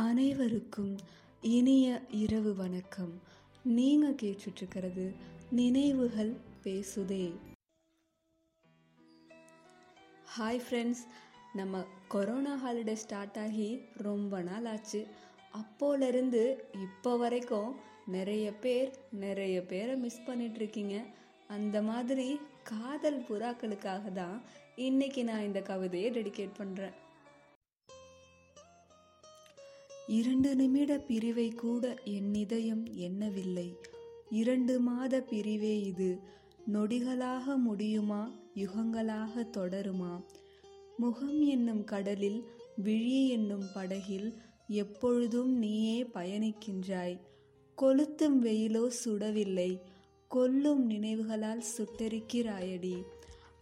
அனைவருக்கும் இனிய இரவு வணக்கம். நீங்கள் கேட்டுட்ருக்கிறது நினைவுகள் பேசுதே. ஹாய் ஃப்ரெண்ட்ஸ் நம்ம கொரோனா ஹாலிடே ஸ்டார்ட் ஆகி ரொம்ப நாள் ஆச்சு. அப்போலேருந்து இப்போ வரைக்கும் நிறைய பேர் நிறைய பேரை மிஸ் பண்ணிகிட்ருக்கீங்க அந்த மாதிரி காதல் புறாக்களுக்காக தான் இன்னைக்கு நான் இந்த கவிதையை டெடிகேட் பண்ணுறேன் இரண்டு நிமிட பிரிவை கூட என் இதயம் எண்ணவில்லை. இரண்டு மாத பிரிவே இது. நொடிகளாக முடியுமா? யுகங்களாக தொடருமா? முகம் என்னும் கடலில் விழி என்னும் படகில் எப்பொழுதும் நீயே பயணிக்கின்றாய். கொளுத்தும் வெயிலோ சுடவில்லை. கொல்லும் நினைவுகளால் சுட்டெரிக்கிறாயடி.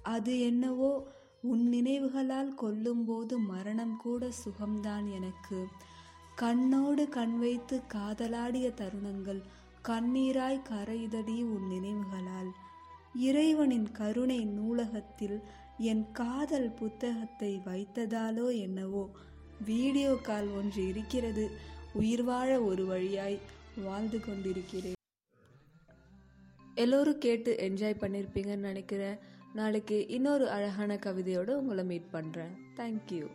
அது என்னவோ? உன் நினைவுகளால் கொல்லும்போது மரணம் கூட சுகம்தான் எனக்கு. கண்ணோடு கண் வைத்து காதலாடிய தருணங்கள் கண்ணீராய் கரையுதடி உன் நினைவுகளால். இறைவனின் கருணை நூலகத்தில் என் காதல் புத்தகத்தை வைத்ததாலோ என்னவோ. வீடியோ கால் ஒன்று இருக்கிறது. உயிர் வாழ ஒரு வழியாய் வாழ்ந்து கொண்டிருக்கிறேன். எல்லோரும் கேட்டு என்ஜாய் பண்ணியிருப்பீங்கன்னு நினைக்கிறேன். நாளைக்கு இன்னொரு அழகான கவிதையோடு உங்களை மீட் பண்ணுறேன் தேங்க்யூ